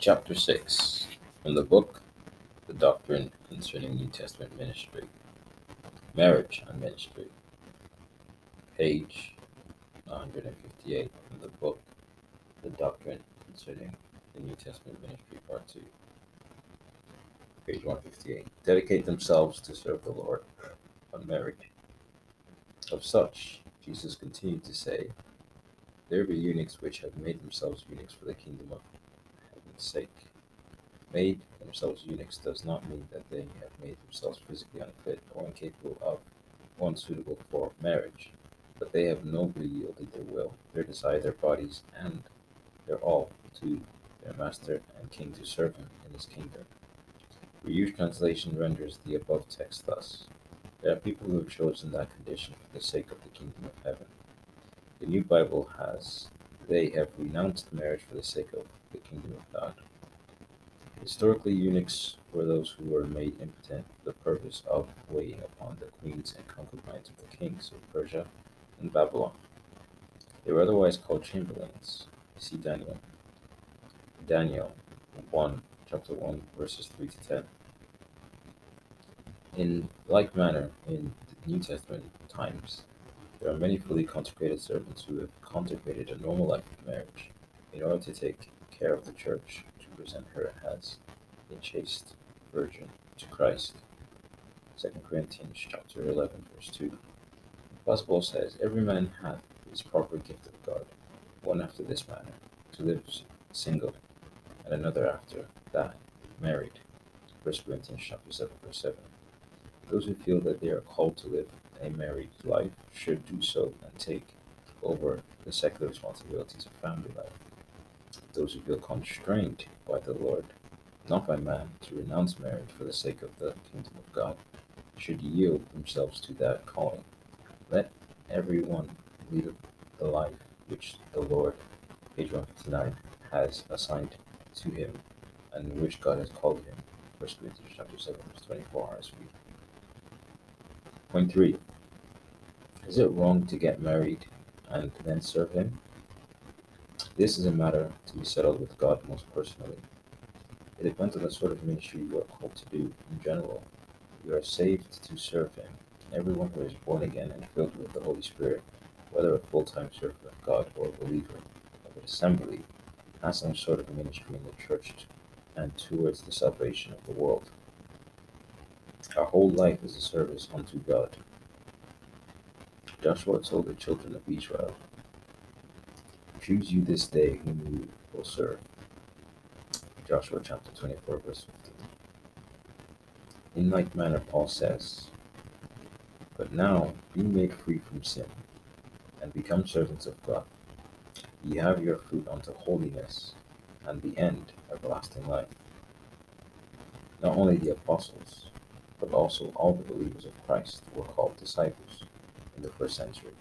Chapter 6 From the book The Doctrine Concerning New Testament Ministry Marriage and Ministry. Page 158 from the book The Doctrine Concerning the New Testament Ministry, Part 2. Page 158. Dedicate themselves to serve the Lord unmarried. Of such, Jesus continued to say, There be eunuchs which have made themselves eunuchs for the kingdom of sake. Made themselves eunuchs does not mean that they have made themselves physically unfit or incapable of or unsuitable for marriage, but they have nobly yielded their will, their desire, their bodies, and their all to their master and king to serve him in his kingdom. Rieu's translation renders the above text thus There are people who have chosen that condition for the sake of the kingdom of heaven. The New Bible has they have renounced marriage for the sake of the kingdom of God. Historically, eunuchs were those who were made impotent for the purpose of waiting upon the queens and concubines of the kings of Persia and Babylon. They were otherwise called chamberlains. See Daniel. Daniel 1, chapter 1, verses 3 to 10. In like manner, in the New Testament times, there are many fully consecrated servants who have consecrated a normal life of marriage in order to take care of the church to present her as a chaste virgin to Christ. 2 Corinthians chapter 11, verse 2. The Apostle says, Every man hath his proper gift of God, one after this manner, to live single, and another after that, married. 1 Corinthians chapter 7, verse 7. Those who feel that they are called to live a married life should do so and take over the secular responsibilities of family life. Those who feel constrained by the Lord, not by man, to renounce marriage for the sake of the kingdom of God, should yield themselves to that calling. Let everyone lead the life which the Lord, page 159, has assigned to him and which God has called him. 1 Corinthians chapter 7, verse 24 RSV. Point 3. Is it wrong to get married and then serve him? This is a matter to be settled with God most personally. It depends on the sort of ministry you are called to do. In general, you are saved to serve him. Everyone who is born again and filled with the Holy Spirit, whether a full-time servant of God or a believer of an assembly, has some sort of ministry in the church and towards the salvation of the world. Our whole life is a service unto God. Joshua told the children of Israel, Choose you this day whom you will serve. Joshua chapter 24, verse 15. In like manner, Paul says, But now be made free from sin, and become servants of God. Ye have your fruit unto holiness, and the end everlasting life. Not only the apostles, but also all the believers of Christ were called disciples in the first century.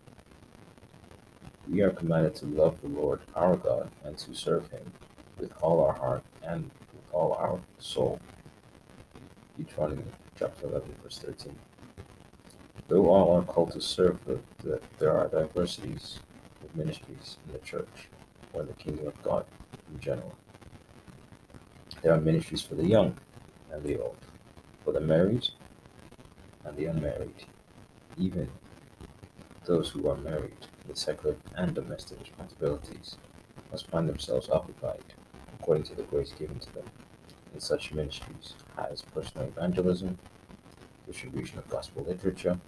We are commanded to love the Lord our God and to serve him with all our heart and with all our soul. Deuteronomy chapter 11, verse 13. Though all are called to serve, the, there are diversities of ministries in the church or the kingdom of God in general. There are ministries for the young and the old, for the married and the unmarried, even those who are married with secular and domestic responsibilities must find themselves occupied according to the grace given to them in such ministries as personal evangelism, distribution of gospel literature,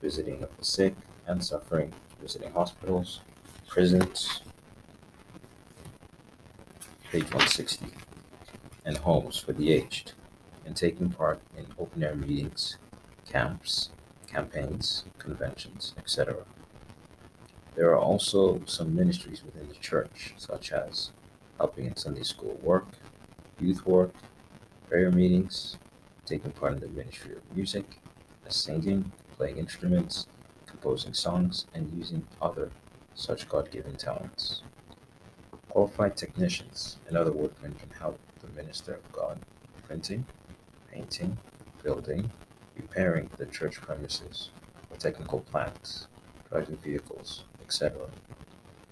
visiting of the sick and suffering, visiting hospitals, prisons, page 160, and homes for the aged, and taking part in open air meetings, camps, campaigns, conventions, etc. There are also some ministries within the church, such as helping in Sunday school work, youth work, prayer meetings, taking part in the ministry of music, singing, playing instruments, composing songs, and using other such God given talents. Qualified technicians and other workmen can help the minister of God printing, painting, building, repairing the church premises or technical plants, driving vehicles, etc.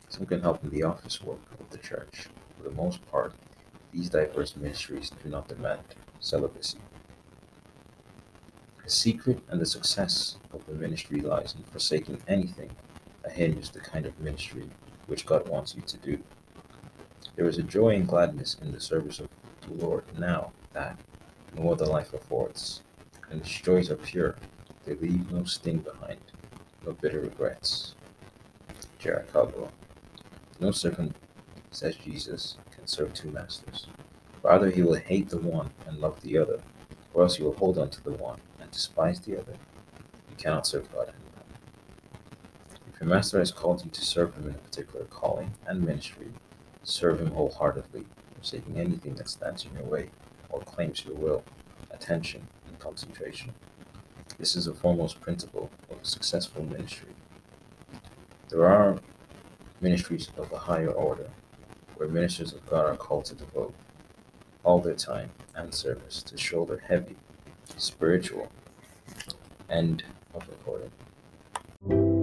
Some can help in the office work of the church. For the most part, these diverse ministries do not demand celibacy. The secret and the success of the ministry lies in forsaking anything that hinders the kind of ministry which God wants you to do. There is a joy and gladness in the service of the Lord now that no other life affords, and its joys are pure. They leave no sting behind, no bitter regrets. No servant, says Jesus, can serve two masters. Rather, he will hate the one and love the other, or else he will hold on to the one and despise the other. You cannot serve God and man. If your master has called you to serve him in a particular calling and ministry, serve him wholeheartedly, forsaking anything that stands in your way or claims your will, attention, and concentration. This is a foremost principle of a successful ministry. There are ministries of a higher order where ministers of God are called to devote all their time and service to shoulder heavy spiritual end of recording.